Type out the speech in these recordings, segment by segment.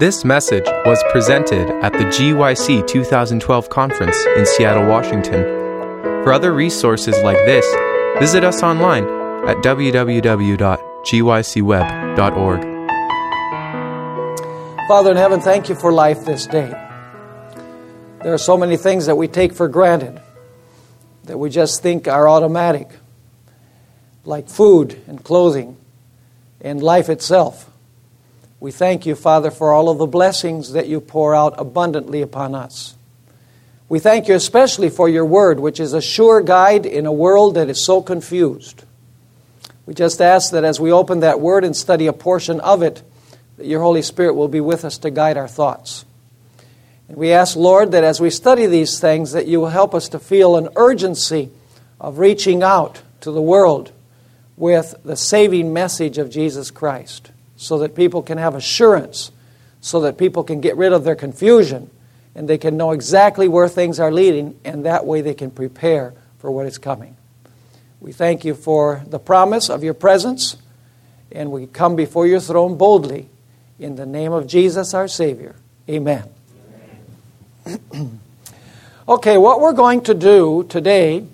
This message was presented at the GYC 2012 conference in Seattle, Washington. For other resources like this, visit us online at www.gycweb.org. Father in heaven, thank you for life this day. There are so many things that we take for granted that we just think are automatic, like food and clothing and life itself. We thank you, Father, for all of the blessings that you pour out abundantly upon us. We thank you especially for your word, which is a sure guide in a world that is so confused. We just ask that as we open that word and study a portion of it, that your Holy Spirit will be with us to guide our thoughts. And we ask, Lord, that as we study these things, that you will help us to feel an urgency of reaching out to the world with the saving message of Jesus Christ so that people can have assurance, so that people can get rid of their confusion, and they can know exactly where things are leading, and that way they can prepare for what is coming. We thank you for the promise of your presence, and we come before your throne boldly in the name of Jesus our Savior. Amen. okay, what we're going to do today,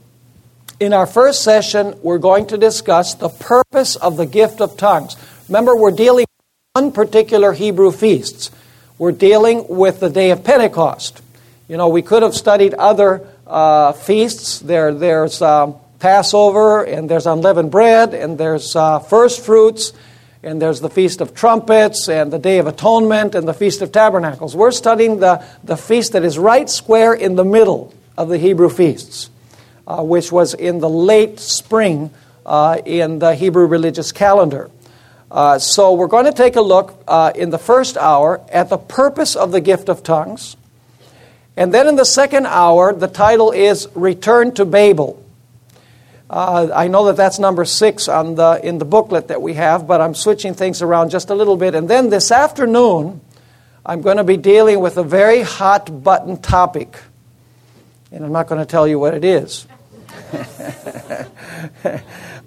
in our first session, we're going to discuss the purpose of the gift of tongues. Remember, we're dealing with one particular Hebrew feasts. We're dealing with the day of Pentecost. You know, we could have studied other uh, feasts. There, there's um, Passover, and there's unleavened bread, and there's uh, first fruits, and there's the Feast of Trumpets, and the Day of Atonement, and the Feast of Tabernacles. We're studying the, the feast that is right square in the middle of the Hebrew feasts, uh, which was in the late spring uh, in the Hebrew religious calendar. Uh, so we're going to take a look uh, in the first hour at the purpose of the gift of tongues. And then in the second hour, the title is Return to Babel. Uh, I know that that's number six on the, in the booklet that we have, but I'm switching things around just a little bit. And then this afternoon, I'm going to be dealing with a very hot button topic. And I'm not going to tell you what it is.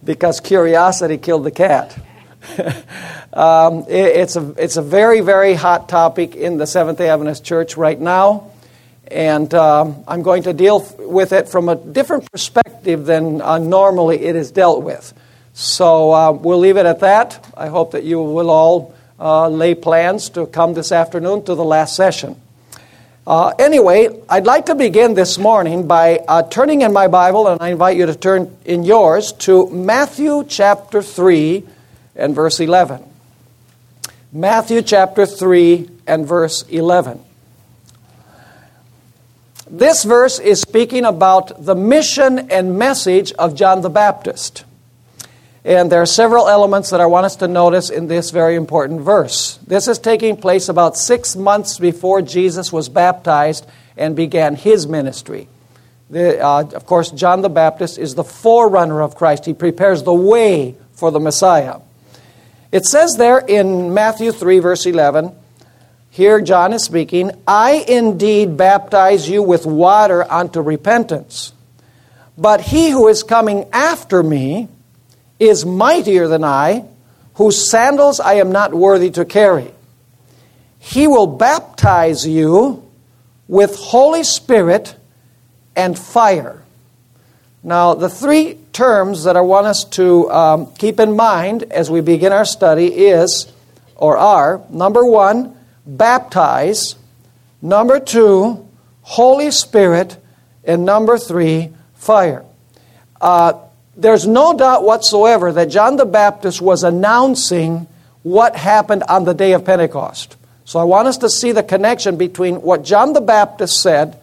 because curiosity killed the cat. um, it, it's, a, it's a very, very hot topic in the Seventh day Adventist Church right now. And um, I'm going to deal with it from a different perspective than uh, normally it is dealt with. So uh, we'll leave it at that. I hope that you will all uh, lay plans to come this afternoon to the last session. Uh, anyway, I'd like to begin this morning by uh, turning in my Bible, and I invite you to turn in yours to Matthew chapter 3 and verse 11. Matthew chapter 3 and verse 11. This verse is speaking about the mission and message of John the Baptist. And there are several elements that I want us to notice in this very important verse. This is taking place about six months before Jesus was baptized and began his ministry. The, uh, of course, John the Baptist is the forerunner of Christ, he prepares the way for the Messiah. It says there in Matthew 3, verse 11, here John is speaking, I indeed baptize you with water unto repentance, but he who is coming after me is mightier than I, whose sandals I am not worthy to carry. He will baptize you with Holy Spirit and fire. Now, the three terms that I want us to um, keep in mind as we begin our study is, or are, number one, baptize, number two, Holy Spirit, and number three, fire. Uh, there's no doubt whatsoever that John the Baptist was announcing what happened on the day of Pentecost. So I want us to see the connection between what John the Baptist said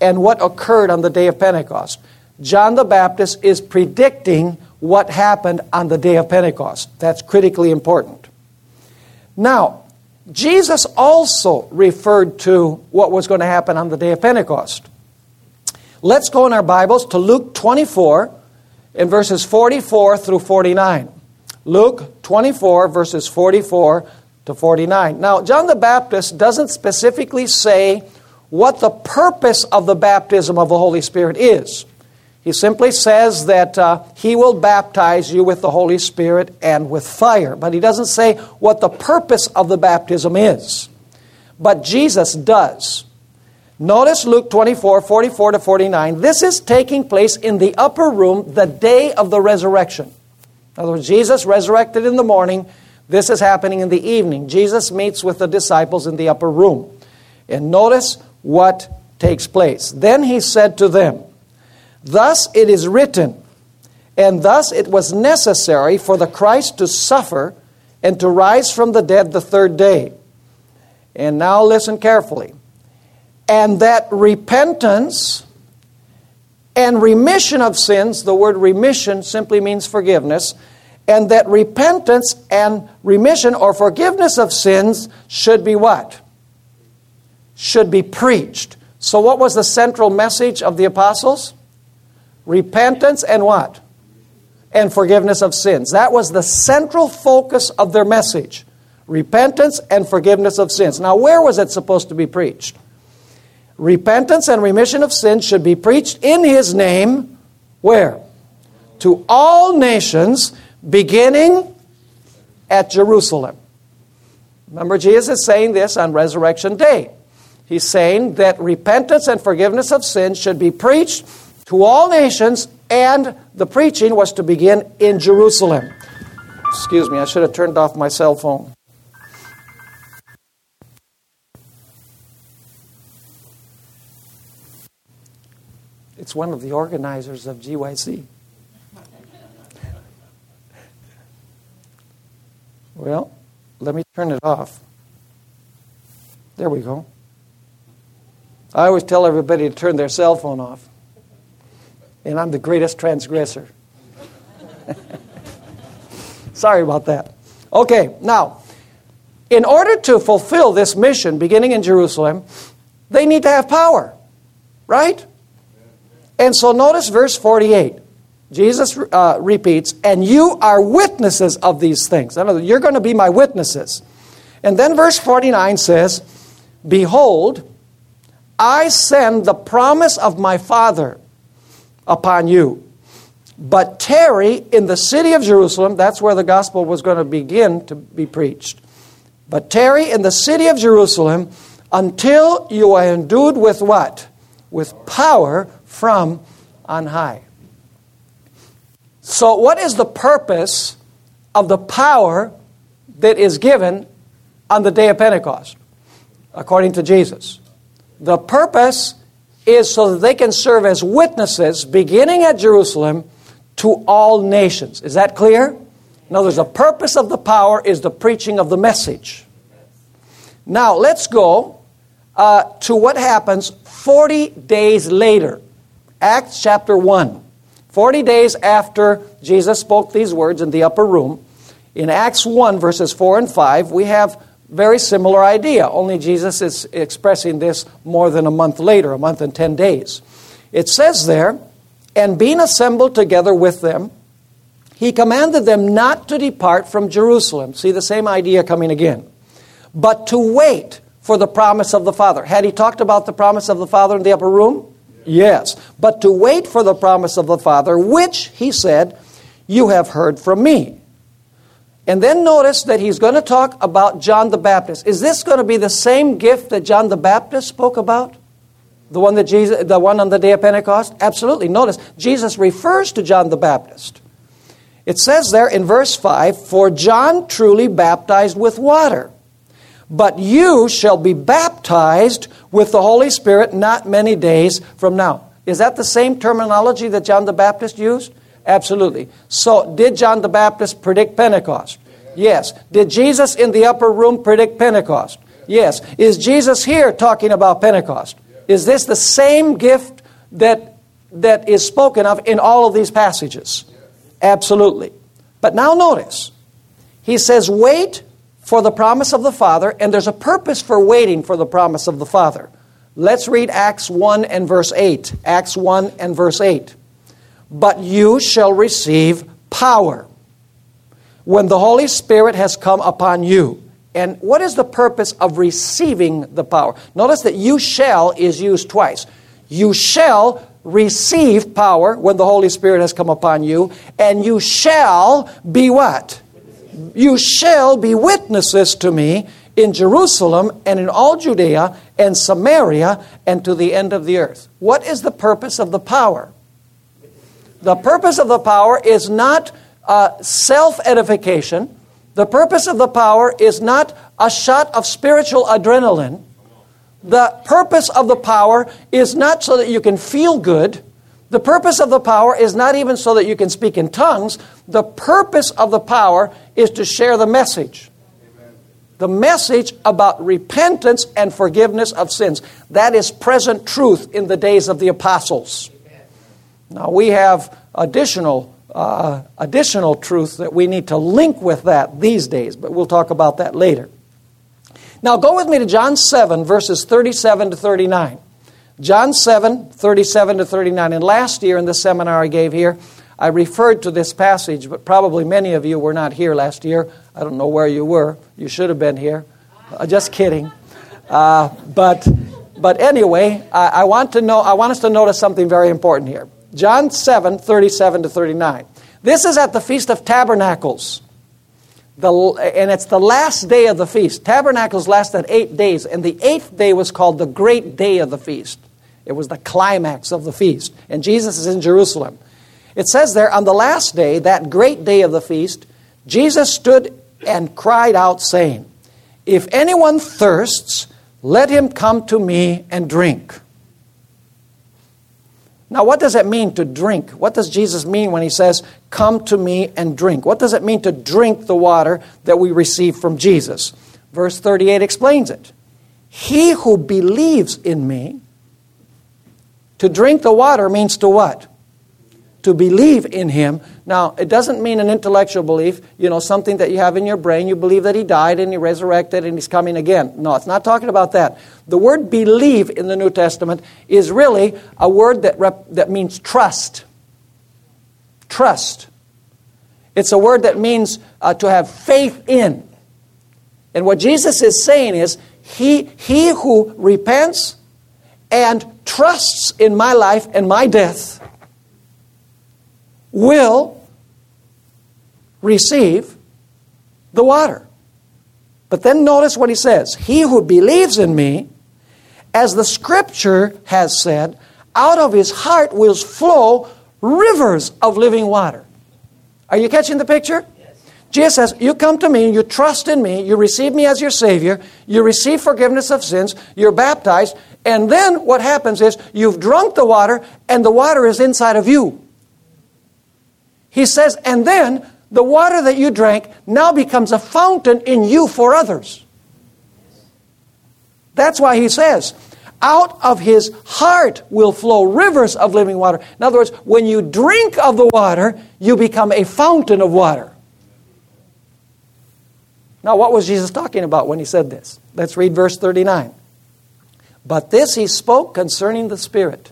and what occurred on the day of Pentecost. John the Baptist is predicting what happened on the day of Pentecost. That's critically important. Now, Jesus also referred to what was going to happen on the day of Pentecost. Let's go in our Bibles to Luke 24 in verses 44 through 49. Luke 24, verses 44 to 49. Now, John the Baptist doesn't specifically say what the purpose of the baptism of the Holy Spirit is. He simply says that uh, he will baptize you with the Holy Spirit and with fire, but he doesn't say what the purpose of the baptism is. but Jesus does. Notice Luke 24, 44 to 49. This is taking place in the upper room the day of the resurrection. In other words, Jesus resurrected in the morning. This is happening in the evening. Jesus meets with the disciples in the upper room. And notice what takes place. Then he said to them, Thus it is written, and thus it was necessary for the Christ to suffer and to rise from the dead the third day. And now listen carefully. And that repentance and remission of sins, the word remission simply means forgiveness, and that repentance and remission or forgiveness of sins should be what? Should be preached. So, what was the central message of the apostles? Repentance and what? And forgiveness of sins. That was the central focus of their message. Repentance and forgiveness of sins. Now, where was it supposed to be preached? Repentance and remission of sins should be preached in His name. Where? To all nations, beginning at Jerusalem. Remember, Jesus is saying this on Resurrection Day. He's saying that repentance and forgiveness of sins should be preached to all nations, and the preaching was to begin in Jerusalem. Excuse me, I should have turned off my cell phone. It's one of the organizers of GYC. Well, let me turn it off. There we go. I always tell everybody to turn their cell phone off. And I'm the greatest transgressor. Sorry about that. Okay, now, in order to fulfill this mission beginning in Jerusalem, they need to have power, right? And so notice verse 48. Jesus uh, repeats, and you are witnesses of these things. In other words, you're going to be my witnesses. And then verse 49 says, Behold, I send the promise of my Father upon you. But tarry in the city of Jerusalem, that's where the gospel was going to begin to be preached. But tarry in the city of Jerusalem until you are endued with what? With power from on high. So, what is the purpose of the power that is given on the day of Pentecost, according to Jesus? The purpose is so that they can serve as witnesses, beginning at Jerusalem, to all nations. Is that clear? In other words, the purpose of the power is the preaching of the message. Now, let's go uh, to what happens 40 days later. Acts chapter 1. 40 days after Jesus spoke these words in the upper room, in Acts 1, verses 4 and 5, we have very similar idea, only Jesus is expressing this more than a month later, a month and 10 days. It says there, and being assembled together with them, he commanded them not to depart from Jerusalem. See the same idea coming again. But to wait for the promise of the Father. Had he talked about the promise of the Father in the upper room? Yes. But to wait for the promise of the Father, which, he said, you have heard from me. And then notice that he's going to talk about John the Baptist. Is this going to be the same gift that John the Baptist spoke about? The one that Jesus, the one on the day of Pentecost? Absolutely. Notice Jesus refers to John the Baptist. It says there in verse 5, For John truly baptized with water, but you shall be baptized with the Holy Spirit not many days from now. Is that the same terminology that John the Baptist used? Absolutely. So, did John the Baptist predict Pentecost? Yes. Did Jesus in the upper room predict Pentecost? Yes. Is Jesus here talking about Pentecost? Is this the same gift that, that is spoken of in all of these passages? Absolutely. But now notice, he says, wait for the promise of the Father, and there's a purpose for waiting for the promise of the Father. Let's read Acts 1 and verse 8. Acts 1 and verse 8. But you shall receive power when the Holy Spirit has come upon you. And what is the purpose of receiving the power? Notice that you shall is used twice. You shall receive power when the Holy Spirit has come upon you, and you shall be what? You shall be witnesses to me in Jerusalem and in all Judea and Samaria and to the end of the earth. What is the purpose of the power? The purpose of the power is not uh, self edification. The purpose of the power is not a shot of spiritual adrenaline. The purpose of the power is not so that you can feel good. The purpose of the power is not even so that you can speak in tongues. The purpose of the power is to share the message. The message about repentance and forgiveness of sins. That is present truth in the days of the apostles. Now we have additional uh, additional truth that we need to link with that these days, but we'll talk about that later. Now go with me to John 7, verses 37 to 39. John 7, 37 to 39. And last year in the seminar I gave here, I referred to this passage, but probably many of you were not here last year. I don't know where you were. You should have been here. Uh, just kidding. Uh, but, but anyway, I, I, want to know, I want us to notice something very important here. John 7, 37 to 39. This is at the Feast of Tabernacles. The, and it's the last day of the feast. Tabernacles lasted eight days, and the eighth day was called the great day of the feast. It was the climax of the feast. And Jesus is in Jerusalem. It says there, on the last day, that great day of the feast, Jesus stood and cried out, saying, If anyone thirsts, let him come to me and drink. Now, what does it mean to drink? What does Jesus mean when he says, Come to me and drink? What does it mean to drink the water that we receive from Jesus? Verse 38 explains it. He who believes in me, to drink the water means to what? To believe in him. Now, it doesn't mean an intellectual belief, you know, something that you have in your brain. You believe that he died and he resurrected and he's coming again. No, it's not talking about that. The word believe in the New Testament is really a word that, rep- that means trust. Trust. It's a word that means uh, to have faith in. And what Jesus is saying is, he, he who repents and trusts in my life and my death will receive the water. But then notice what he says He who believes in me, as the scripture has said, out of his heart will flow rivers of living water. Are you catching the picture? Jesus says, You come to me, you trust in me, you receive me as your Savior, you receive forgiveness of sins, you're baptized, and then what happens is you've drunk the water, and the water is inside of you. He says, and then the water that you drank now becomes a fountain in you for others. That's why he says, out of his heart will flow rivers of living water. In other words, when you drink of the water, you become a fountain of water. Now, what was Jesus talking about when he said this? Let's read verse 39. But this he spoke concerning the Spirit,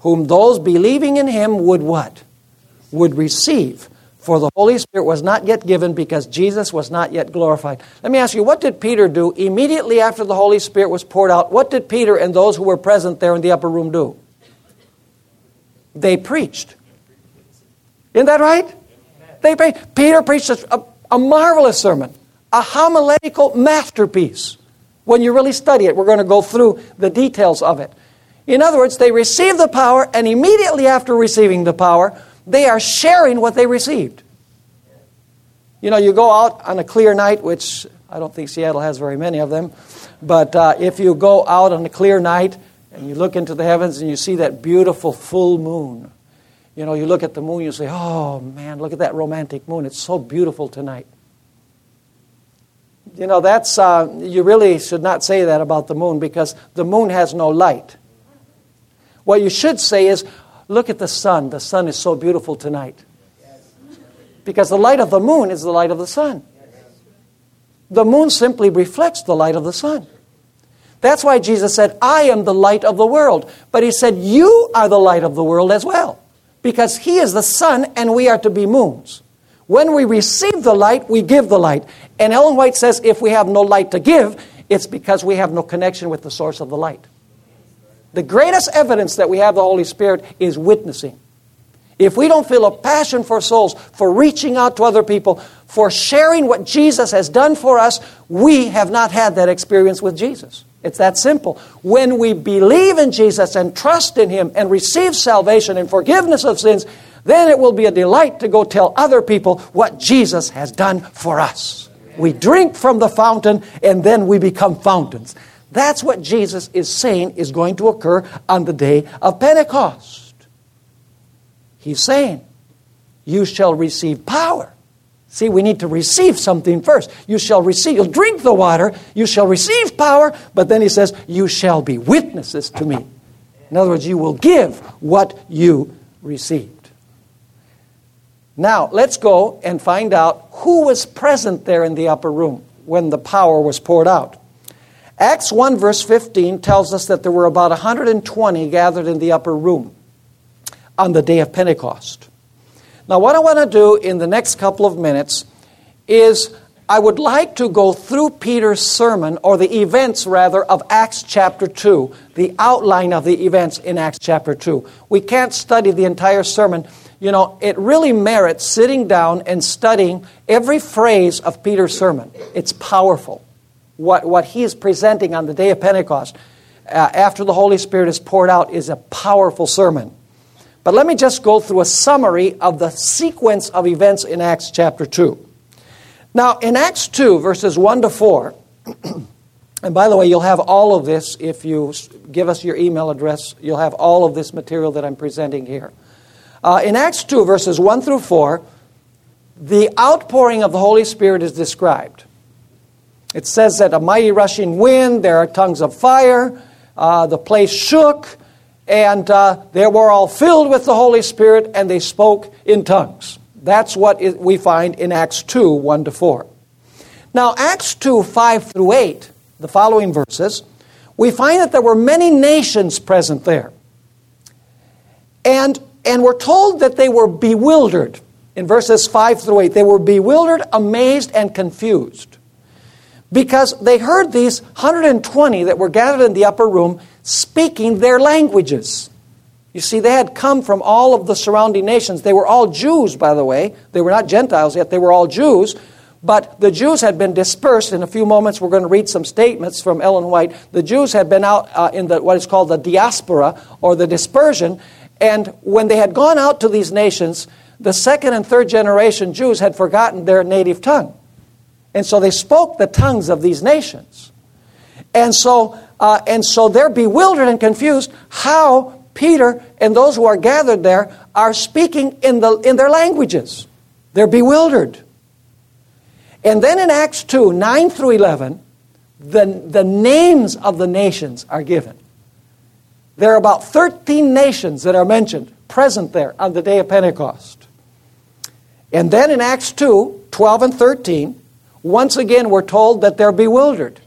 whom those believing in him would what? Would receive. For the Holy Spirit was not yet given because Jesus was not yet glorified. Let me ask you, what did Peter do immediately after the Holy Spirit was poured out? What did Peter and those who were present there in the upper room do? They preached. Isn't that right? They preached. Peter preached a, a, marvelous sermon, a homiletical masterpiece. When you really study it, we're going to go through the details of it. In other words, they received the power, and immediately after receiving the power, they are sharing what they received. You know, you go out on a clear night, which I don't think Seattle has very many of them, but uh, if you go out on a clear night and you look into the heavens and you see that beautiful full moon, you know, you look at the moon, you say, oh man, look at that romantic moon. It's so beautiful tonight. You know, that's, uh, you really should not say that about the moon because the moon has no light. What you should say is, Look at the sun. The sun is so beautiful tonight. Because the light of the moon is the light of the sun. The moon simply reflects the light of the sun. That's why Jesus said, I am the light of the world. But he said, You are the light of the world as well. Because he is the sun and we are to be moons. When we receive the light, we give the light. And Ellen White says, if we have no light to give, it's because we have no connection with the source of the light. The greatest evidence that we have the Holy Spirit is witnessing. if we don't feel a passion for souls, for reaching out to other people, for sharing what Jesus has done for us, we have not had that experience with Jesus. It's that simple. When we believe in Jesus and trust in Him and receive salvation and forgiveness of sins, then it will be a delight to go tell other people what Jesus has done for us. We drink from the fountain and then we become fountains. That's what Jesus is saying is going to occur on the day of Pentecost. He's saying, You shall receive power. See, we need to receive something first. You shall receive, you'll drink the water, you shall receive power, but then he says, You shall be witnesses to me. In other words, you will give what you received. Now, let's go and find out who was present there in the upper room when the power was poured out. Acts 1, verse 15, tells us that there were about 120 gathered in the upper room on the day of Pentecost. Now, what I want to do in the next couple of minutes is I would like to go through Peter's sermon, or the events rather, of Acts chapter 2, the outline of the events in Acts chapter 2. We can't study the entire sermon. You know, it really merits sitting down and studying every phrase of Peter's sermon. It's powerful what, what he is presenting on the day of Pentecost uh, after the Holy Spirit is poured out is a powerful sermon. But let me just go through a summary of the sequence of events in Acts chapter 2. Now, in Acts 2, verses 1 to 4, and by the way, you'll have all of this if you give us your email address. You'll have all of this material that I'm presenting here. Uh, in Acts 2, verses 1 through 4, the outpouring of the Holy Spirit is described. It says that a mighty rushing wind, there are tongues of fire, uh, the place shook, and uh, they were all filled with the Holy Spirit, and they spoke in tongues. That's what we find in Acts 2 1 to 4. Now, Acts 2 5 through 8, the following verses, we find that there were many nations present there. And, and we're told that they were bewildered. In verses 5 through 8, they were bewildered, amazed, and confused because they heard these 120 that were gathered in the upper room speaking their languages. You see, they had come from all of the surrounding nations. They were all Jews, by the way. They were not Gentiles yet, they were all Jews. But the Jews had been dispersed. In a few moments, we're going to read some statements from Ellen White. The Jews had been out uh, in the, what is called the diaspora or the dispersion. And when they had gone out to these nations, the second and third generation Jews had forgotten their native tongue. And so they spoke the tongues of these nations. And so, uh, and so they're bewildered and confused how Peter and those who are gathered there are speaking in, the, in their languages. They're bewildered. And then in Acts 2 9 through 11, the, the names of the nations are given. There are about 13 nations that are mentioned present there on the day of Pentecost. And then in Acts 2 12 and 13, once again we're told that they're bewildered.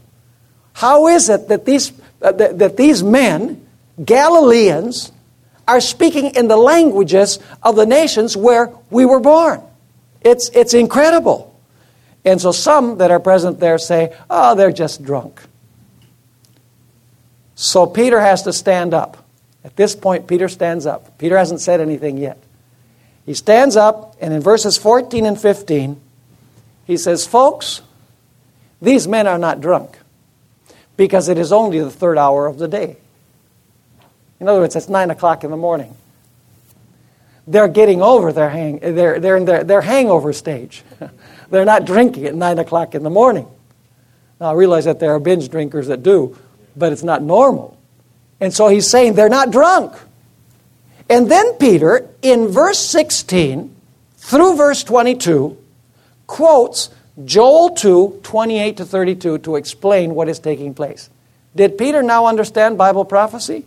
How is it that these, uh, that, that these men, Galileans, are speaking in the languages of the nations where we were born? It's, it's incredible. And so some that are present there say, oh, they're just drunk. So Peter has to stand up. At this point, Peter stands up. Peter hasn't said anything yet. He stands up, and in verses 14 and 15, he says, Folks, these men are not drunk because it is only the third hour of the day. In other words, it's 9 o'clock in the morning. They're getting over their, hang, they're, they're in their, their hangover stage. they're not drinking at 9 o'clock in the morning. Now, I realize that there are binge drinkers that do, but it's not normal. And so he's saying they're not drunk. And then Peter, in verse 16 through verse 22, quotes Joel 2 28 to 32 to explain what is taking place. Did Peter now understand Bible prophecy?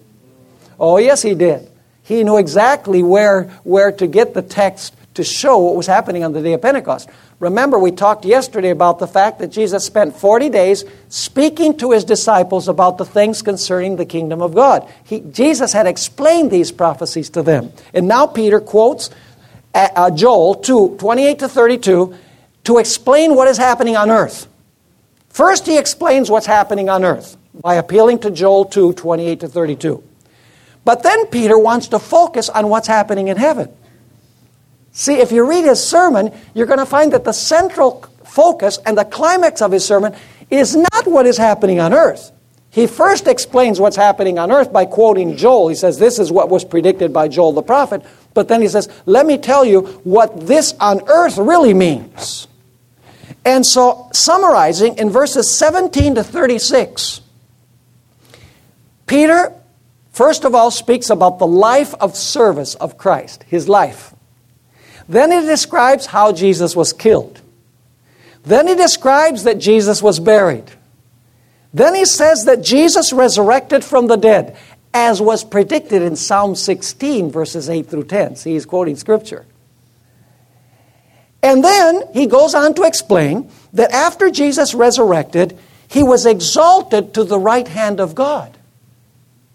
Oh, yes, he did. He knew exactly where, where to get the text to show what was happening on the day of Pentecost. Remember, we talked yesterday about the fact that Jesus spent 40 days speaking to his disciples about the things concerning the kingdom of God. He, Jesus had explained these prophecies to them. And now Peter quotes uh, uh Joel 2 28 to 32 to explain what is happening on earth. First, he explains what's happening on earth by appealing to Joel 2 28 to 32. But then Peter wants to focus on what's happening in heaven. See, if you read his sermon, you're going to find that the central focus and the climax of his sermon is not what is happening on earth. He first explains what's happening on earth by quoting Joel. He says, This is what was predicted by Joel the prophet. But then he says, Let me tell you what this on earth really means. And so, summarizing in verses 17 to 36, Peter, first of all, speaks about the life of service of Christ, his life. Then he describes how Jesus was killed. Then he describes that Jesus was buried. Then he says that Jesus resurrected from the dead, as was predicted in Psalm 16, verses 8 through 10. See, he's quoting scripture. And then he goes on to explain that after Jesus resurrected, he was exalted to the right hand of God.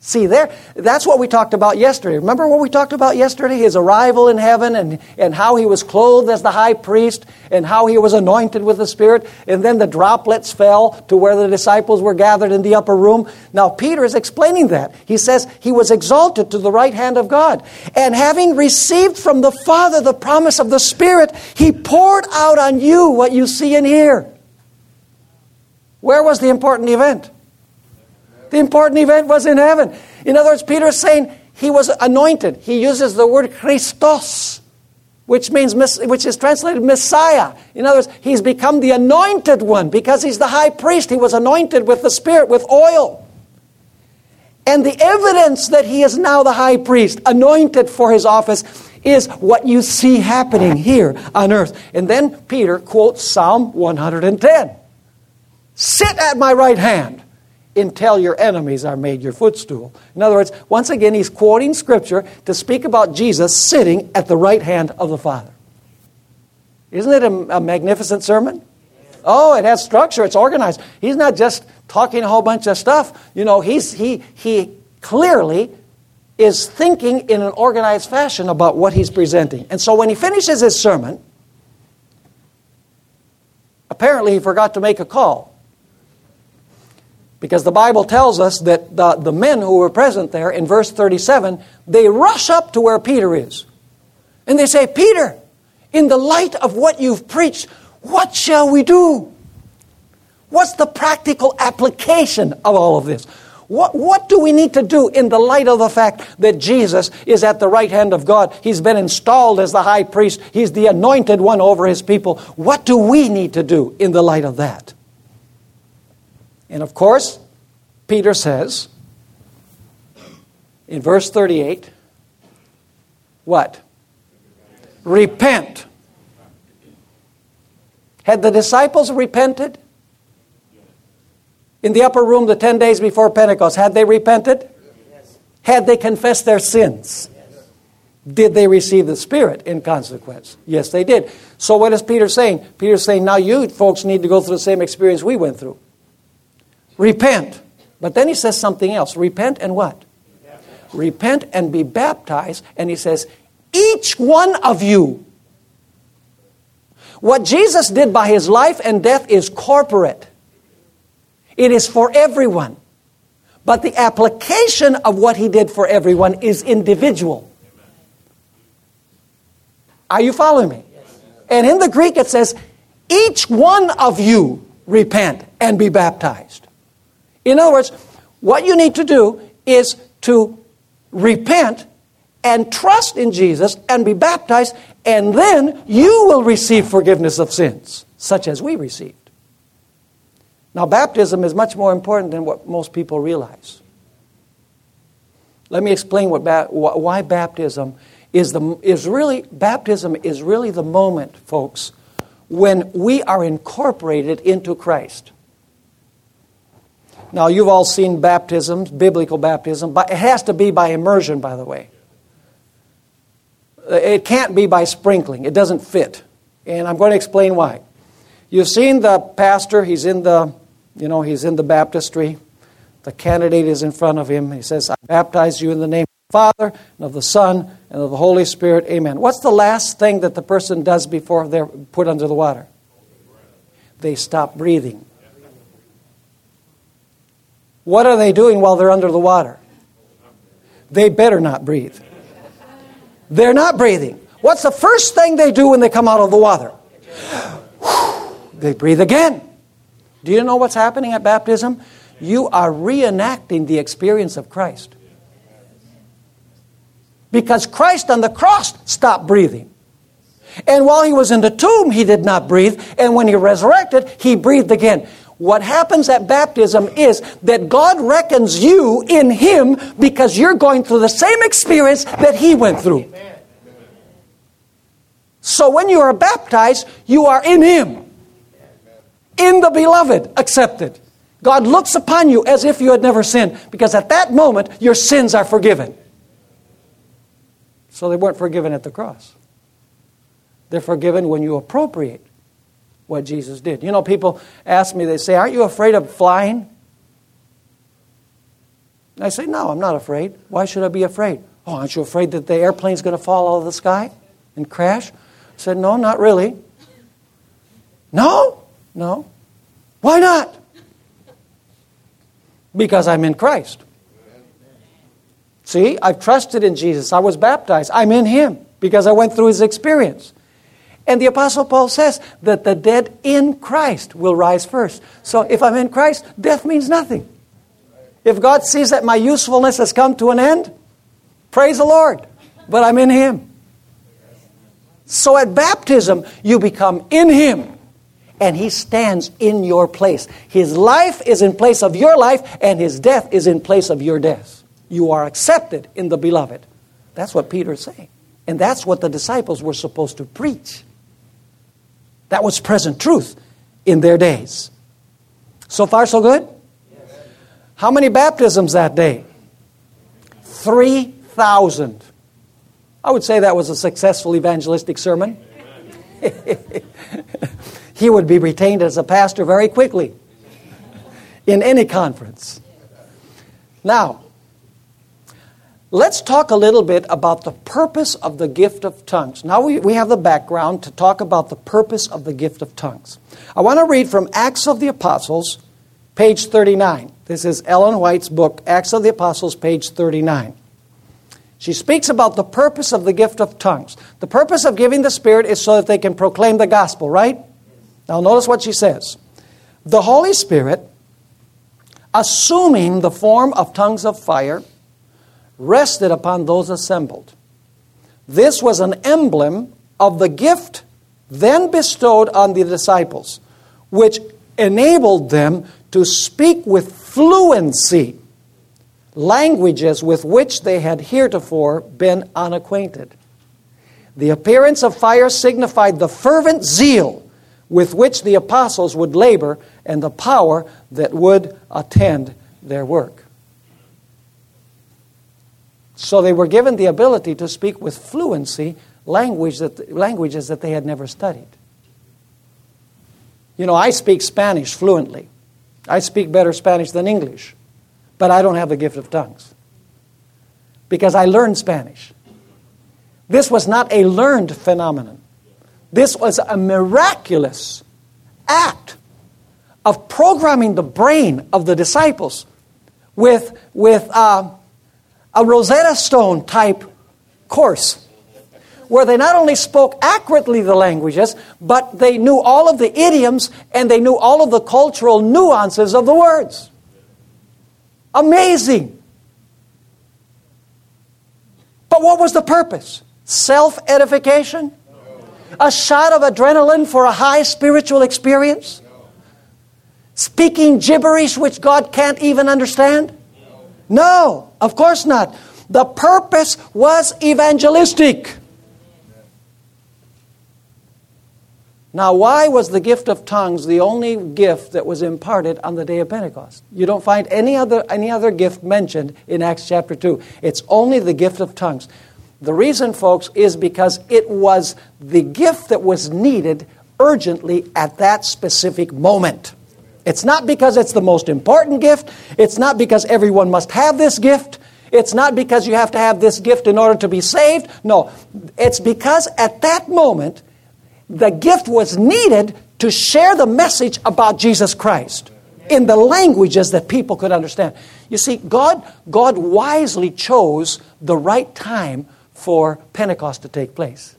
See there, that's what we talked about yesterday. Remember what we talked about yesterday? His arrival in heaven and, and how he was clothed as the high priest and how he was anointed with the Spirit. And then the droplets fell to where the disciples were gathered in the upper room. Now Peter is explaining that. He says he was exalted to the right hand of God. And having received from the Father the promise of the Spirit, he poured out on you what you see and hear. Where was the important event? The important event was in heaven. In other words, Peter is saying he was anointed. He uses the word Christos, which means which is translated Messiah. In other words, he's become the anointed one because he's the high priest. He was anointed with the Spirit, with oil. And the evidence that he is now the high priest, anointed for his office, is what you see happening here on earth. And then Peter quotes Psalm 110 Sit at my right hand until your enemies are made your footstool. In other words, once again, he's quoting Scripture to speak about Jesus sitting at the right hand of the Father. Isn't it a, a magnificent sermon? Oh, it has structure, it's organized. He's not just talking a whole bunch of stuff. You know, he's, he, he clearly is thinking in an organized fashion about what he's presenting. And so when he finishes his sermon, apparently he forgot to make a call. Because the Bible tells us that the, the men who were present there in verse 37, they rush up to where Peter is. And they say, Peter, in the light of what you've preached, what shall we do? What's the practical application of all of this? What, what do we need to do in the light of the fact that Jesus is at the right hand of God? He's been installed as the high priest, He's the anointed one over His people. What do we need to do in the light of that? And of course, Peter says in verse 38 what? Repent. Had the disciples repented? In the upper room, the 10 days before Pentecost, had they repented? Had they confessed their sins? Did they receive the Spirit in consequence? Yes, they did. So, what is Peter saying? Peter's saying, now you folks need to go through the same experience we went through. Repent. But then he says something else. Repent and what? Repent and be baptized. And he says, each one of you. What Jesus did by his life and death is corporate, it is for everyone. But the application of what he did for everyone is individual. Are you following me? And in the Greek it says, each one of you repent and be baptized. In other words, what you need to do is to repent and trust in Jesus and be baptized, and then you will receive forgiveness of sins, such as we received. Now, baptism is much more important than what most people realize. Let me explain what ba- why baptism is, the, is really, baptism is really the moment, folks, when we are incorporated into Christ. Now, you've all seen baptisms, biblical baptism, but it has to be by immersion, by the way. Uh, it can't be by sprinkling, it doesn't fit. And I'm going to explain why. You've seen the pastor, he's in the, you know, he's in the baptistry. The candidate is in front of him. He says, I baptize you in the name of the Father, and of the Son, and of the Holy Spirit. Amen. What's the last thing that the person does before they're put under the water? They stop breathing. What are they doing while they're under the water? They better not breathe. They're not breathing. What's the first thing they do when they come out of the water? They breathe again. Do you know what's happening at baptism? You are reenacting the experience of Christ. Because Christ on the cross stopped breathing. And while he was in the tomb, he did not breathe. And when he resurrected, he breathed again. What happens at baptism is that God reckons you in him because you're going through the same experience that he went through. So when you are baptized, you are in him. In the beloved, accepted. God looks upon you as if you had never sinned because at that moment your sins are forgiven. So they weren't forgiven at the cross. They're forgiven when you appropriate what Jesus did. You know, people ask me, they say, Aren't you afraid of flying? And I say, No, I'm not afraid. Why should I be afraid? Oh, aren't you afraid that the airplane's going to fall out of the sky and crash? I said, No, not really. No? No. Why not? Because I'm in Christ. See, I've trusted in Jesus. I was baptized. I'm in Him because I went through His experience. And the Apostle Paul says that the dead in Christ will rise first. So if I'm in Christ, death means nothing. If God sees that my usefulness has come to an end, praise the Lord. But I'm in Him. So at baptism, you become in Him. And He stands in your place. His life is in place of your life, and His death is in place of your death. You are accepted in the beloved. That's what Peter is saying. And that's what the disciples were supposed to preach. That was present truth in their days. So far, so good? How many baptisms that day? 3,000. I would say that was a successful evangelistic sermon. he would be retained as a pastor very quickly in any conference. Now, Let's talk a little bit about the purpose of the gift of tongues. Now we, we have the background to talk about the purpose of the gift of tongues. I want to read from Acts of the Apostles, page 39. This is Ellen White's book, Acts of the Apostles, page 39. She speaks about the purpose of the gift of tongues. The purpose of giving the Spirit is so that they can proclaim the gospel, right? Now notice what she says. The Holy Spirit, assuming the form of tongues of fire, rested upon those assembled. This was an emblem of the gift then bestowed on the disciples, which enabled them to speak with fluency languages with which they had heretofore been unacquainted. The appearance of fire signified the fervent zeal with which the apostles would labor and the power that would attend their work. So they were given the ability to speak with fluency language that, languages that they had never studied. You know, I speak Spanish fluently. I speak better Spanish than English, but I don't have the gift of tongues because I learned Spanish. This was not a learned phenomenon. This was a miraculous act of programming the brain of the disciples with, with uh, a Rosetta Stone type course where they not only spoke accurately the languages, but they knew all of the idioms and they knew all of the cultural nuances of the words. Amazing. But what was the purpose? Self edification? A shot of adrenaline for a high spiritual experience? Speaking gibberish which God can't even understand? No, of course not. The purpose was evangelistic. Now, why was the gift of tongues the only gift that was imparted on the day of Pentecost? You don't find any other, any other gift mentioned in Acts chapter 2. It's only the gift of tongues. The reason, folks, is because it was the gift that was needed urgently at that specific moment. It's not because it's the most important gift. It's not because everyone must have this gift. It's not because you have to have this gift in order to be saved. No, it's because at that moment, the gift was needed to share the message about Jesus Christ in the languages that people could understand. You see, God, God wisely chose the right time for Pentecost to take place.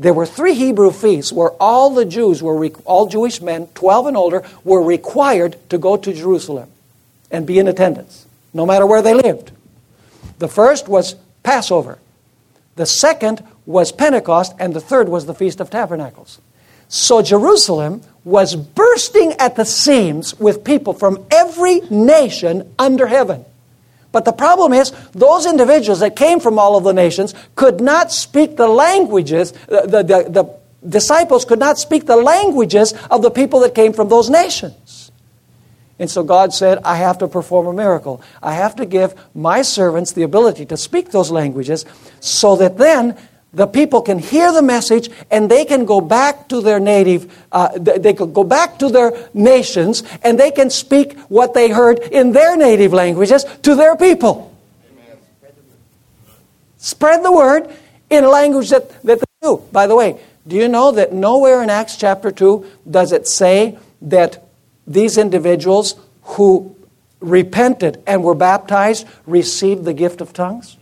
There were three Hebrew feasts where all the Jews were, all Jewish men, 12 and older, were required to go to Jerusalem and be in attendance, no matter where they lived. The first was Passover. The second was Pentecost, and the third was the Feast of Tabernacles. So Jerusalem was bursting at the seams with people from every nation under heaven. But the problem is, those individuals that came from all of the nations could not speak the languages, the, the, the, disciples could not speak the languages of the people that came from those nations. And so God said, I have to perform a miracle. I have to give my servants the ability to speak those languages so that then the people can hear the message and they can go back to their native, uh, they can go back to their nations and they can speak what they heard in their native languages to their people. Amen. Spread the word in a language that, that they knew. By the way, do you know that nowhere in Acts chapter 2 does it say that these individuals who repented and were baptized received the gift of tongues?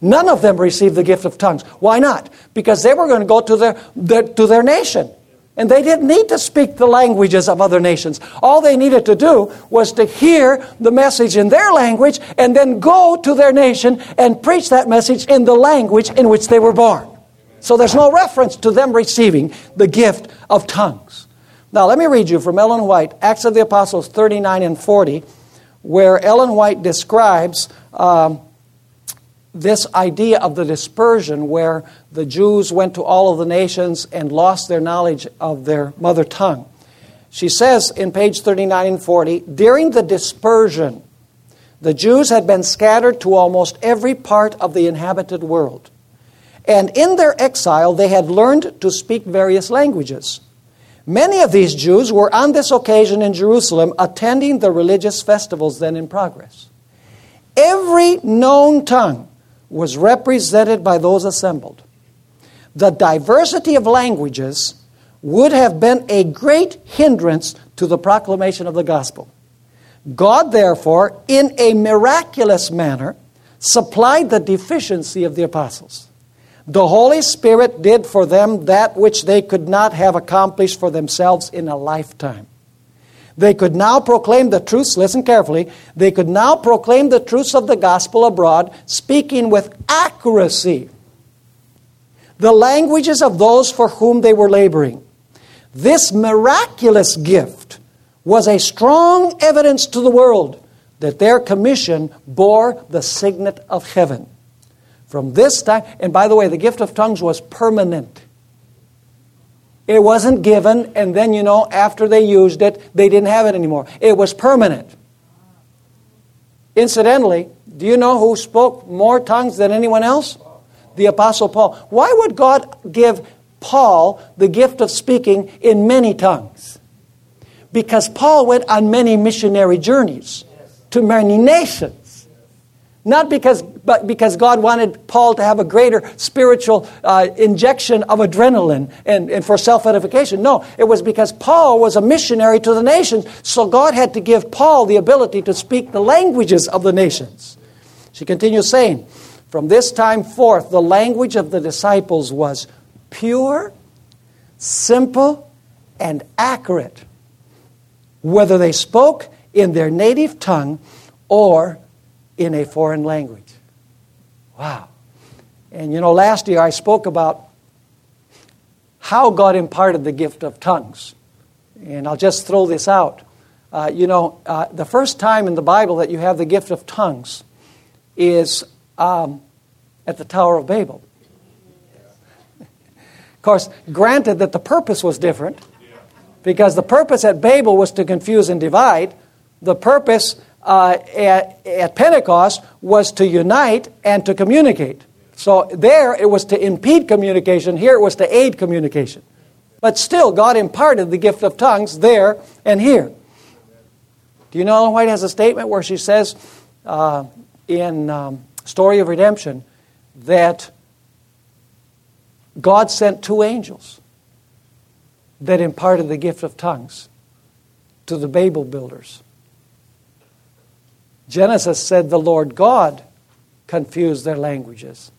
None of them received the gift of tongues. Why not? Because they were going to go to their, their, to their nation. And they didn't need to speak the languages of other nations. All they needed to do was to hear the message in their language and then go to their nation and preach that message in the language in which they were born. So there's no reference to them receiving the gift of tongues. Now, let me read you from Ellen White, Acts of the Apostles 39 and 40, where Ellen White describes. Um, this idea of the dispersion where the Jews went to all of the nations and lost their knowledge of their mother tongue. She says in page 39 and 40 during the dispersion, the Jews had been scattered to almost every part of the inhabited world. And in their exile, they had learned to speak various languages. Many of these Jews were on this occasion in Jerusalem attending the religious festivals then in progress. Every known tongue was represented by those assembled. The diversity of languages would have been a great hindrance to the proclamation of the gospel. God, therefore, in a miraculous manner, supplied the deficiency of the apostles. The Holy Spirit did for them that which they could not have accomplished for themselves in a lifetime. They could now proclaim the truths, listen carefully, they could now proclaim the truths of the gospel abroad, speaking with accuracy the languages of those for whom they were laboring. This miraculous gift was a strong evidence to the world that their commission bore the signet of heaven. From this time, and by the way, the gift of tongues was permanent. It wasn't given, and then, you know, after they used it, they didn't have it anymore. It was permanent. Incidentally, do you know who spoke more tongues than anyone else? The Apostle Paul. Why would God give Paul the gift of speaking in many tongues? Because Paul went on many missionary journeys to many nations. Not because, but because God wanted Paul to have a greater spiritual uh, injection of adrenaline and, and for self edification. No, it was because Paul was a missionary to the nations, so God had to give Paul the ability to speak the languages of the nations. She continues saying, From this time forth, the language of the disciples was pure, simple, and accurate, whether they spoke in their native tongue or in a foreign language. Wow. And you know, last year I spoke about how God imparted the gift of tongues. And I'll just throw this out. Uh, you know, uh, the first time in the Bible that you have the gift of tongues is um, at the Tower of Babel. of course, granted that the purpose was different, because the purpose at Babel was to confuse and divide. The purpose uh, at, at Pentecost was to unite and to communicate. So there it was to impede communication, here it was to aid communication. But still, God imparted the gift of tongues there and here. Do you know Ellen White has a statement where she says uh, in um, Story of Redemption that God sent two angels that imparted the gift of tongues to the Babel builders. Genesis said the Lord God confused their languages.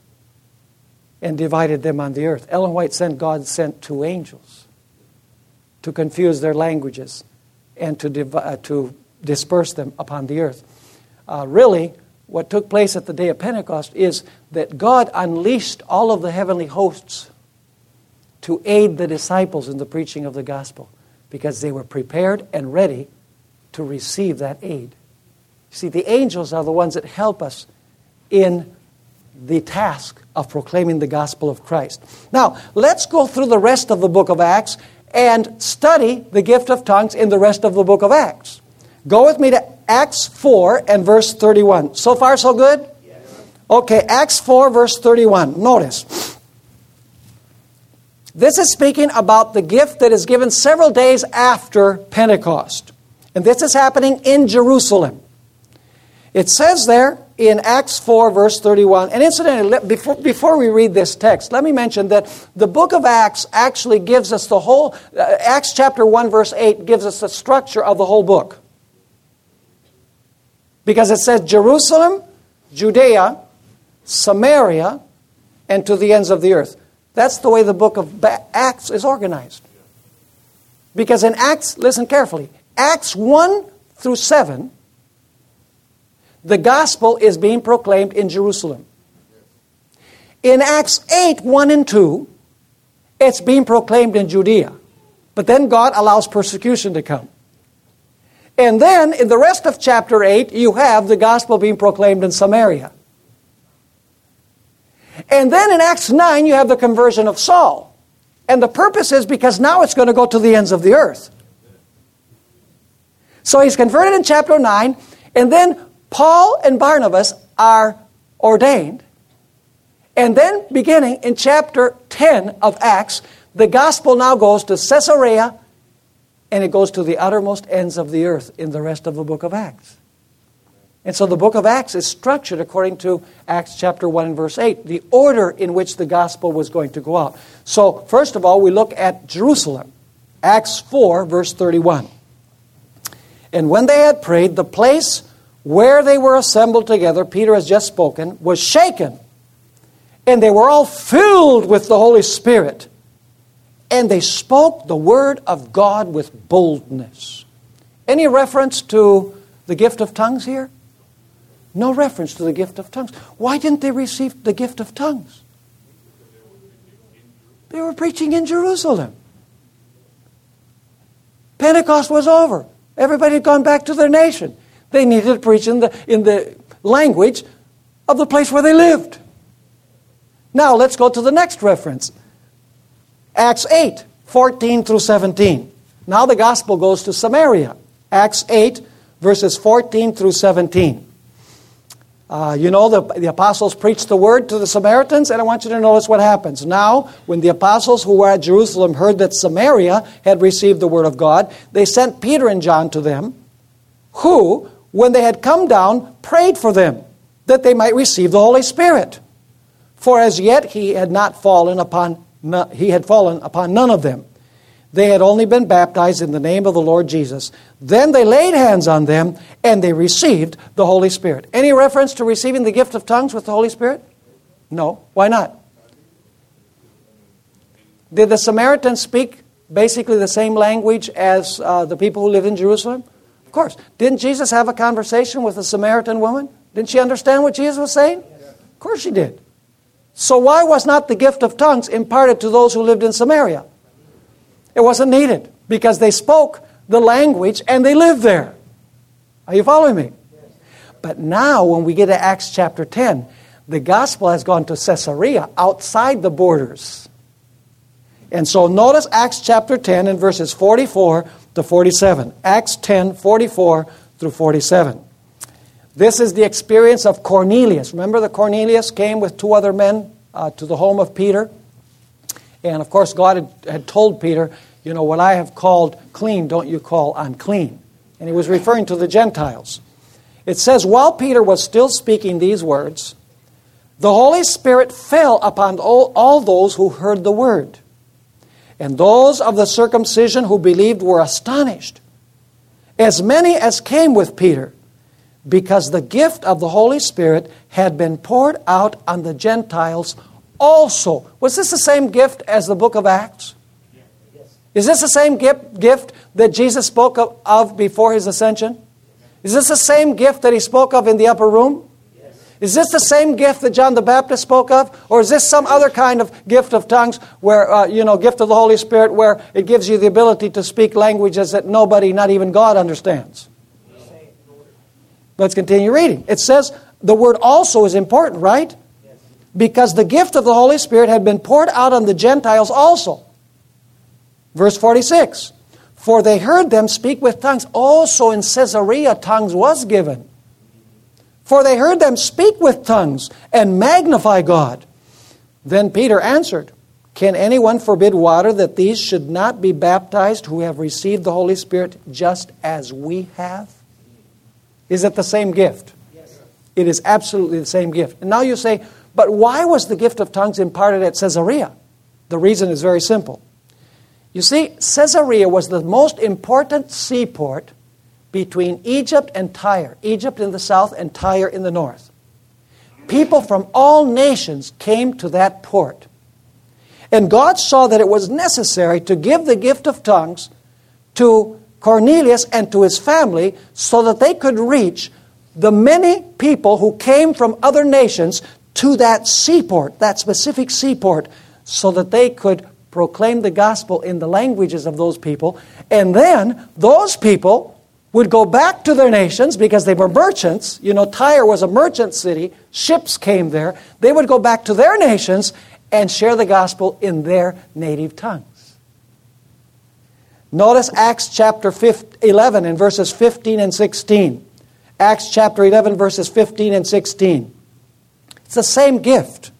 and divided them on the earth. Ellen White said God sent two angels to confuse their languages and to, div- uh, to disperse them upon the earth. Uh, really, what took place at the day of Pentecost is that God unleashed all of the heavenly hosts to aid the disciples in the preaching of the gospel because they were prepared and ready to receive that aid. See, the angels are the ones that help us in the task of proclaiming the gospel of Christ. Now, let's go through the rest of the book of Acts and study the gift of tongues in the rest of the book of Acts. Go with me to Acts 4 and verse 31. So far, so good? Okay, Acts 4, verse 31. Notice. This is speaking about the gift that is given several days after Pentecost. And this is happening in Jerusalem. It says there in Acts 4, verse 31, and incidentally, before, before we read this text, let me mention that the book of Acts actually gives us the whole, uh, Acts chapter 1, verse 8 gives us the structure of the whole book. Because it says Jerusalem, Judea, Samaria, and to the ends of the earth. That's the way the book of Acts is organized. Because in Acts, listen carefully, Acts 1 through 7, the gospel is being proclaimed in Jerusalem. In Acts 8 1 and 2, it's being proclaimed in Judea. But then God allows persecution to come. And then in the rest of chapter 8, you have the gospel being proclaimed in Samaria. And then in Acts 9, you have the conversion of Saul. And the purpose is because now it's going to go to the ends of the earth. So he's converted in chapter 9, and then Paul and Barnabas are ordained. And then, beginning in chapter 10 of Acts, the gospel now goes to Caesarea and it goes to the uttermost ends of the earth in the rest of the book of Acts. And so the book of Acts is structured according to Acts chapter 1 and verse 8, the order in which the gospel was going to go out. So, first of all, we look at Jerusalem. Acts 4, verse 31. And when they had prayed, the place where they were assembled together, Peter has just spoken, was shaken. And they were all filled with the Holy Spirit. And they spoke the word of God with boldness. Any reference to the gift of tongues here? No reference to the gift of tongues. Why didn't they receive the gift of tongues? They were preaching in Jerusalem. Pentecost was over. Everybody had gone back to their nation. They needed to preach in the, in the language of the place where they lived. Now let's go to the next reference Acts 8 14 through 17. Now the gospel goes to Samaria. Acts 8, verses 14 through 17. Uh, you know, the, the apostles preached the word to the Samaritans, and I want you to notice what happens. Now, when the apostles who were at Jerusalem heard that Samaria had received the word of God, they sent Peter and John to them, who, when they had come down, prayed for them that they might receive the Holy Spirit. For as yet he had not fallen upon he had fallen upon none of them. They had only been baptized in the name of the Lord Jesus. Then they laid hands on them and they received the Holy Spirit. Any reference to receiving the gift of tongues with the Holy Spirit? No. Why not? Did the Samaritans speak basically the same language as uh, the people who lived in Jerusalem? Of course. Didn't Jesus have a conversation with a Samaritan woman? Didn't she understand what Jesus was saying? Of course she did. So why was not the gift of tongues imparted to those who lived in Samaria? It wasn't needed because they spoke the language and they lived there. Are you following me? But now, when we get to Acts chapter 10, the gospel has gone to Caesarea outside the borders. And so notice Acts chapter 10 and verses 44 to 47. Acts 10, 44 through 47. This is the experience of Cornelius. Remember that Cornelius came with two other men uh, to the home of Peter? And of course, God had, had told Peter, You know, what I have called clean, don't you call unclean. And he was referring to the Gentiles. It says, While Peter was still speaking these words, the Holy Spirit fell upon all, all those who heard the word. And those of the circumcision who believed were astonished, as many as came with Peter, because the gift of the Holy Spirit had been poured out on the Gentiles also. Was this the same gift as the book of Acts? Is this the same gift that Jesus spoke of, before his ascension? Is this the same gift that he spoke of in the upper room? Is this the same gift that John the Baptist spoke of? Or is this some other kind of gift of tongues, where, uh, you know, gift of the Holy Spirit, where it gives you the ability to speak languages that nobody, not even God, understands? Let's continue reading. It says the word also is important, right? Because the gift of the Holy Spirit had been poured out on the Gentiles also. Verse 46 For they heard them speak with tongues. Also in Caesarea, tongues was given. For they heard them speak with tongues and magnify God. Then Peter answered, Can anyone forbid water that these should not be baptized who have received the Holy Spirit just as we have? Is it the same gift? Yes. It is absolutely the same gift. And now you say, but why was the gift of tongues imparted at Caesarea? The reason is very simple. You see, Caesarea was the most important seaport between Egypt and Tyre, Egypt in the south and Tyre in the north. People from all nations came to that port. And God saw that it was necessary to give the gift of tongues to Cornelius and to his family so that they could reach the many people who came from other nations to that seaport, that specific seaport, so that they could proclaim the gospel in the languages of those people. And then those people would go back to their nations because they were merchants. You know, Tyre was a merchant city, ships came there. They would go back to their nations and share the gospel in their native tongues. Notice Acts chapter 11 and verses 15 and 16. Acts chapter 11, verses 15 and 16. It's the same gift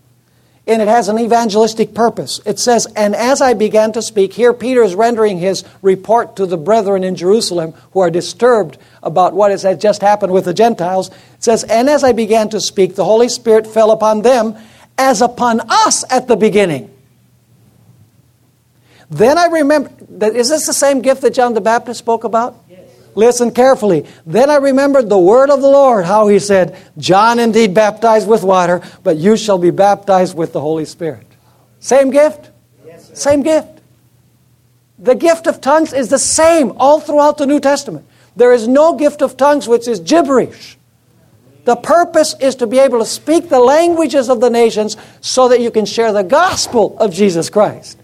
and it has an evangelistic purpose. It says, And as I began to speak, here Peter is rendering his report to the brethren in Jerusalem who are disturbed about what has just happened with the Gentiles. It says, And as I began to speak, the Holy Spirit fell upon them as upon us at the beginning. Then I remember, is this the same gift that John the Baptist spoke about? Listen carefully. Then I remembered the word of the Lord, how he said, John indeed baptized with water, but you shall be baptized with the Holy Spirit. Same gift? Yes, same gift. The gift of tongues is the same all throughout the New Testament. There is no gift of tongues which is gibberish. The purpose is to be able to speak the languages of the nations so that you can share the gospel of Jesus Christ.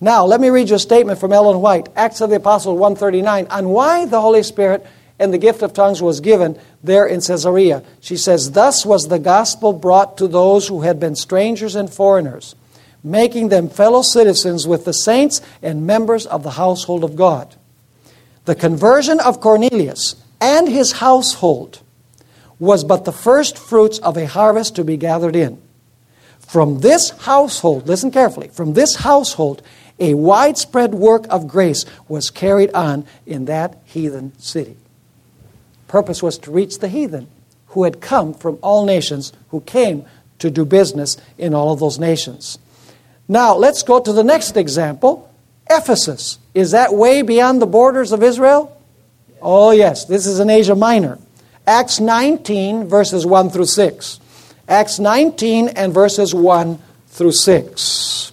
Now, let me read you a statement from Ellen White, Acts of the Apostles 139, on why the Holy Spirit and the gift of tongues was given there in Caesarea. She says, Thus was the gospel brought to those who had been strangers and foreigners, making them fellow citizens with the saints and members of the household of God. The conversion of Cornelius and his household was but the first fruits of a harvest to be gathered in. From this household, listen carefully, from this household, a widespread work of grace was carried on in that heathen city. Purpose was to reach the heathen who had come from all nations, who came to do business in all of those nations. Now, let's go to the next example Ephesus. Is that way beyond the borders of Israel? Oh, yes. This is in Asia Minor. Acts 19, verses 1 through 6. Acts 19 and verses 1 through 6.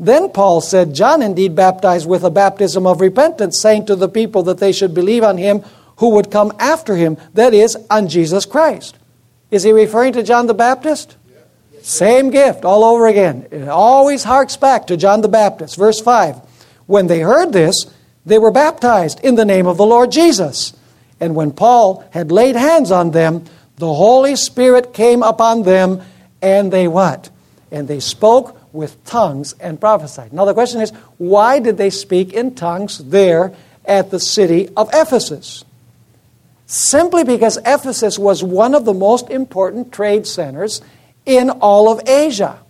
Then Paul said, John indeed baptized with a baptism of repentance, saying to the people that they should believe on him who would come after him, that is, on Jesus Christ. Is he referring to John the Baptist? Same gift all over again. It always harks back to John the Baptist. Verse 5 When they heard this, they were baptized in the name of the Lord Jesus. And when Paul had laid hands on them, the Holy Spirit came upon them, and they what? And they spoke with tongues and prophesied. Now, the question is why did they speak in tongues there at the city of Ephesus? Simply because Ephesus was one of the most important trade centers in all of Asia.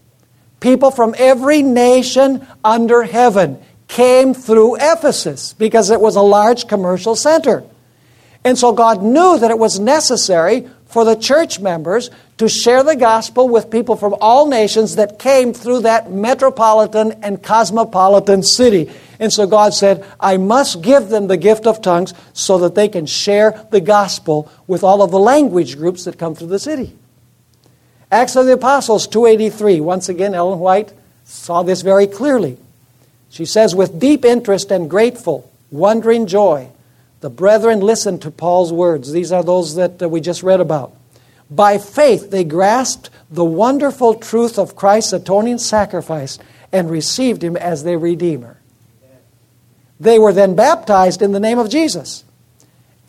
People from every nation under heaven came through Ephesus because it was a large commercial center. And so God knew that it was necessary for the church members to share the gospel with people from all nations that came through that metropolitan and cosmopolitan city. And so God said, I must give them the gift of tongues so that they can share the gospel with all of the language groups that come through the city. Acts of the Apostles 283. Once again, Ellen White saw this very clearly. She says, with deep interest and grateful, wondering joy, the brethren listened to Paul's words. These are those that uh, we just read about. By faith, they grasped the wonderful truth of Christ's atoning sacrifice and received him as their Redeemer. They were then baptized in the name of Jesus.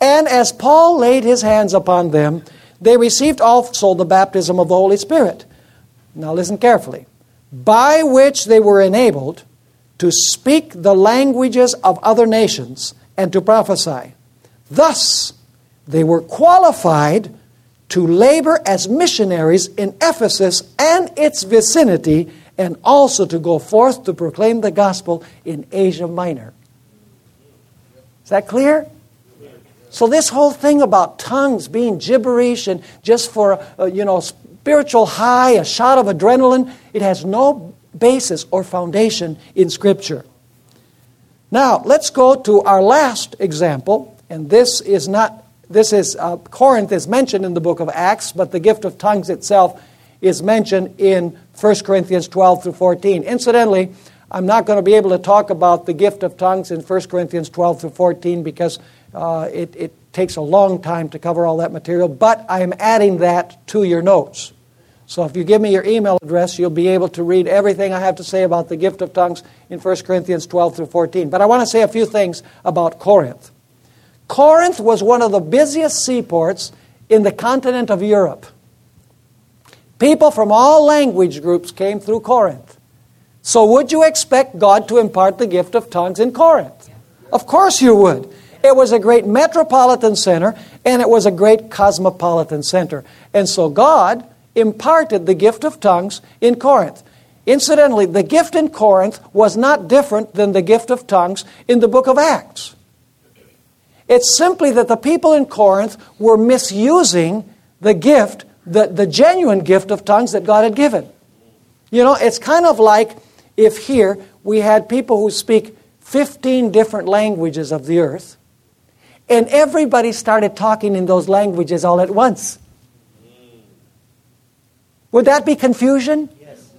And as Paul laid his hands upon them, they received also the baptism of the Holy Spirit. Now listen carefully. By which they were enabled to speak the languages of other nations and to prophesy. Thus, they were qualified to labor as missionaries in Ephesus and its vicinity, and also to go forth to proclaim the gospel in Asia Minor. Is that clear? So this whole thing about tongues being gibberish and just for uh, you know spiritual high, a shot of adrenaline, it has no basis or foundation in Scripture. Now, let's go to our last example, and this is not, this is, uh, Corinth is mentioned in the book of Acts, but the gift of tongues itself is mentioned in 1 Corinthians 12 through 14. Incidentally, I'm not going to be able to talk about the gift of tongues in 1 Corinthians 12 through 14 because uh, it, it takes a long time to cover all that material, but I am adding that to your notes. So if you give me your email address, you'll be able to read everything I have to say about the gift of tongues in 1 Corinthians 12 through 14. But I want to say a few things about Corinth. Corinth was one of the busiest seaports in the continent of Europe. People from all language groups came through Corinth. So, would you expect God to impart the gift of tongues in Corinth? Of course, you would. It was a great metropolitan center and it was a great cosmopolitan center. And so, God imparted the gift of tongues in Corinth. Incidentally, the gift in Corinth was not different than the gift of tongues in the book of Acts. It's simply that the people in Corinth were misusing the gift, the, the genuine gift of tongues that God had given. You know, it's kind of like if here we had people who speak 15 different languages of the earth, and everybody started talking in those languages all at once. Would that be confusion? Yes.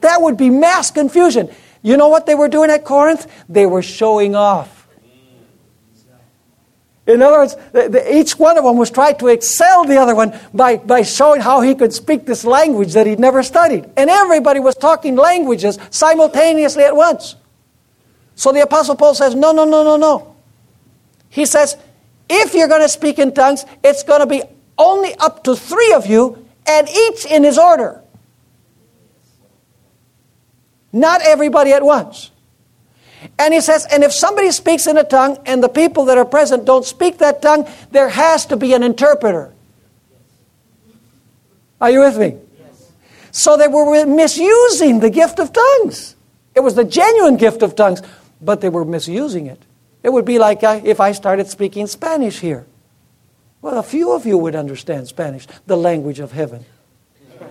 That would be mass confusion. You know what they were doing at Corinth? They were showing off. In other words, the, the, each one of them was trying to excel the other one by, by showing how he could speak this language that he'd never studied. And everybody was talking languages simultaneously at once. So the Apostle Paul says, No, no, no, no, no. He says, If you're going to speak in tongues, it's going to be only up to three of you and each in his order. Not everybody at once. And he says, and if somebody speaks in a tongue and the people that are present don't speak that tongue, there has to be an interpreter. Are you with me? So they were misusing the gift of tongues. It was the genuine gift of tongues, but they were misusing it. It would be like uh, if I started speaking Spanish here. Well, a few of you would understand Spanish, the language of heaven.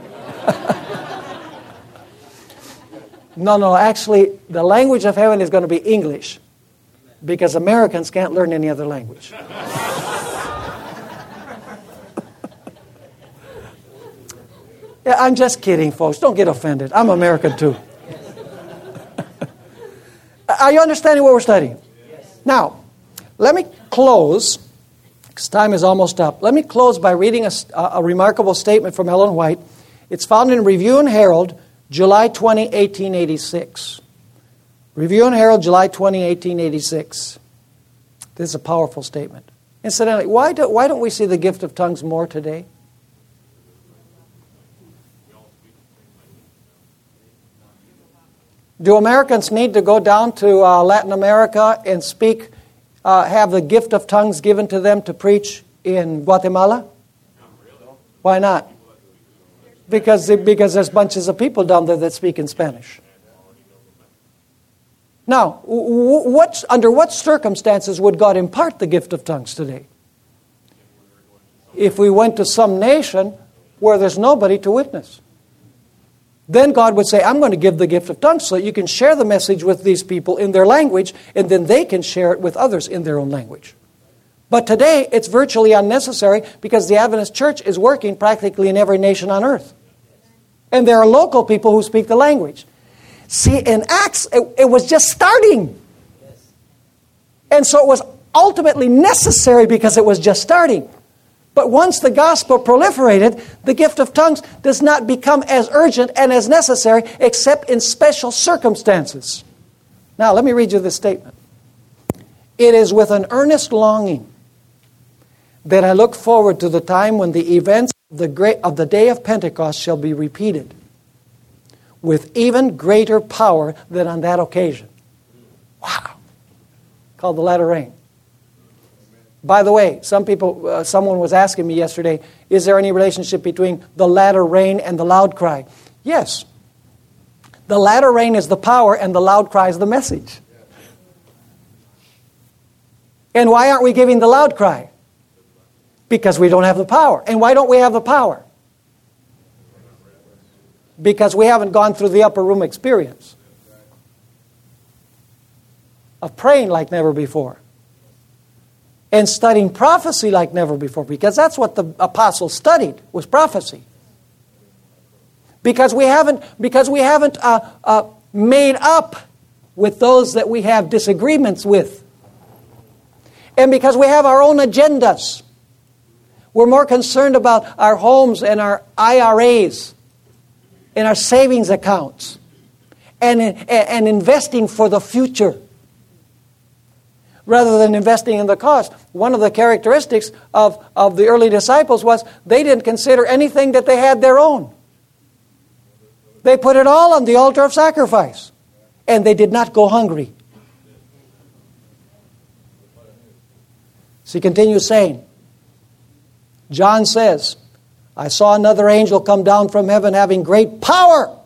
no, no, actually, the language of heaven is going to be English because Americans can't learn any other language. yeah, I'm just kidding, folks. Don't get offended. I'm American too. Are you understanding what we're studying? Now, let me close because time is almost up. Let me close by reading a, a remarkable statement from Ellen White. It's found in Review and Herald, July 20, 1886. Review and Herald, July 20, 1886. This is a powerful statement. Incidentally, why, do, why don't we see the gift of tongues more today? Do Americans need to go down to uh, Latin America and speak uh, have the gift of tongues given to them to preach in Guatemala? Why not? Because, because there's bunches of people down there that speak in Spanish. Now, what, under what circumstances would God impart the gift of tongues today? If we went to some nation where there's nobody to witness. Then God would say, I'm going to give the gift of tongues so that you can share the message with these people in their language, and then they can share it with others in their own language. But today, it's virtually unnecessary because the Adventist church is working practically in every nation on earth. And there are local people who speak the language. See, in Acts, it, it was just starting. And so it was ultimately necessary because it was just starting. But once the gospel proliferated, the gift of tongues does not become as urgent and as necessary except in special circumstances. Now, let me read you this statement. It is with an earnest longing that I look forward to the time when the events of the, great, of the day of Pentecost shall be repeated with even greater power than on that occasion. Wow. Called the latter rain. By the way, some people, uh, someone was asking me yesterday, is there any relationship between the latter rain and the loud cry? Yes. The latter rain is the power, and the loud cry is the message. And why aren't we giving the loud cry? Because we don't have the power. And why don't we have the power? Because we haven't gone through the upper room experience of praying like never before and studying prophecy like never before because that's what the apostles studied was prophecy. Because we haven't because we haven't uh, uh, made up with those that we have disagreements with. And because we have our own agendas we're more concerned about our homes and our IRAs and our savings accounts and, and investing for the future rather than investing in the cost. One of the characteristics of, of the early disciples was they didn't consider anything that they had their own. They put it all on the altar of sacrifice, and they did not go hungry. So he continues saying, John says, I saw another angel come down from heaven having great power,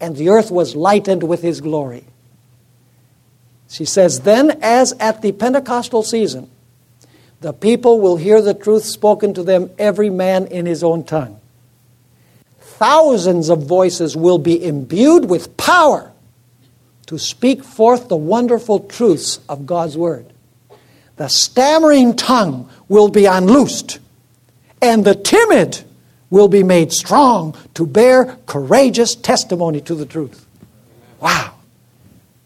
and the earth was lightened with his glory. She says, Then, as at the Pentecostal season, the people will hear the truth spoken to them, every man in his own tongue. Thousands of voices will be imbued with power to speak forth the wonderful truths of God's Word. The stammering tongue will be unloosed, and the timid will be made strong to bear courageous testimony to the truth. Wow.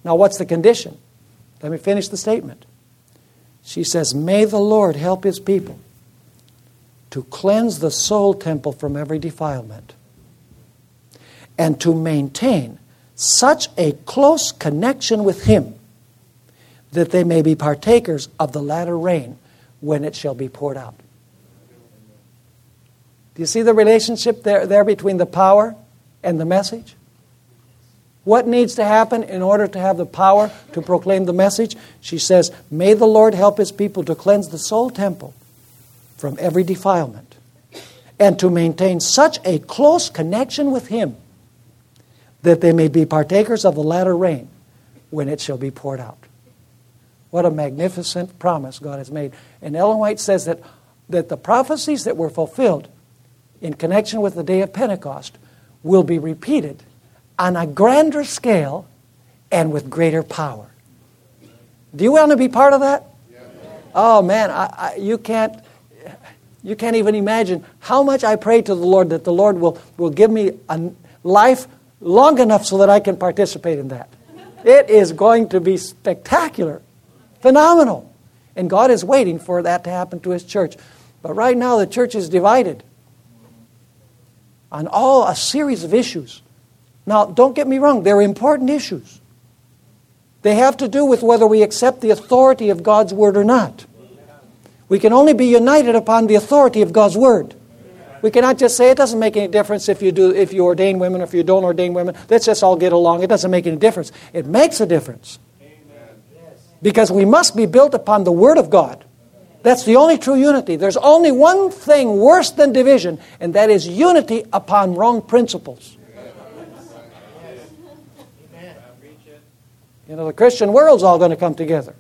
Now, what's the condition? Let me finish the statement. She says, May the Lord help his people to cleanse the soul temple from every defilement and to maintain such a close connection with him that they may be partakers of the latter rain when it shall be poured out. Do you see the relationship there, there between the power and the message? What needs to happen in order to have the power to proclaim the message? She says, May the Lord help his people to cleanse the soul temple from every defilement and to maintain such a close connection with him that they may be partakers of the latter rain when it shall be poured out. What a magnificent promise God has made. And Ellen White says that, that the prophecies that were fulfilled in connection with the day of Pentecost will be repeated on a grander scale and with greater power. Do you want to be part of that? Oh man, I, I, you can't you can't even imagine how much I pray to the Lord that the Lord will, will give me a life long enough so that I can participate in that. It is going to be spectacular, phenomenal. And God is waiting for that to happen to His church. But right now, the church is divided on all a series of issues. Now, don't get me wrong, they're important issues. They have to do with whether we accept the authority of God's Word or not. We can only be united upon the authority of God's Word. We cannot just say it doesn't make any difference if you, do, if you ordain women or if you don't ordain women. Let's just all get along. It doesn't make any difference. It makes a difference. Because we must be built upon the Word of God That's the only true unity. There's only one thing worse than division, and that is unity upon wrong principles. You know, the Christian world's all going to come together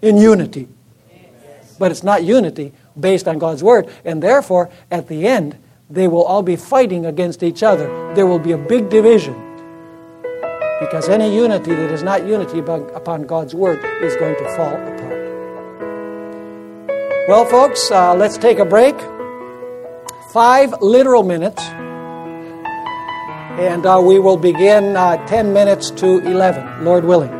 in unity. But it's not unity based on God's Word. And therefore, at the end, they will all be fighting against each other. There will be a big division. Because any unity that is not unity upon God's Word is going to fall apart. Well, folks, uh, let's take a break. Five literal minutes. And uh, we will begin uh, 10 minutes to 11, Lord willing.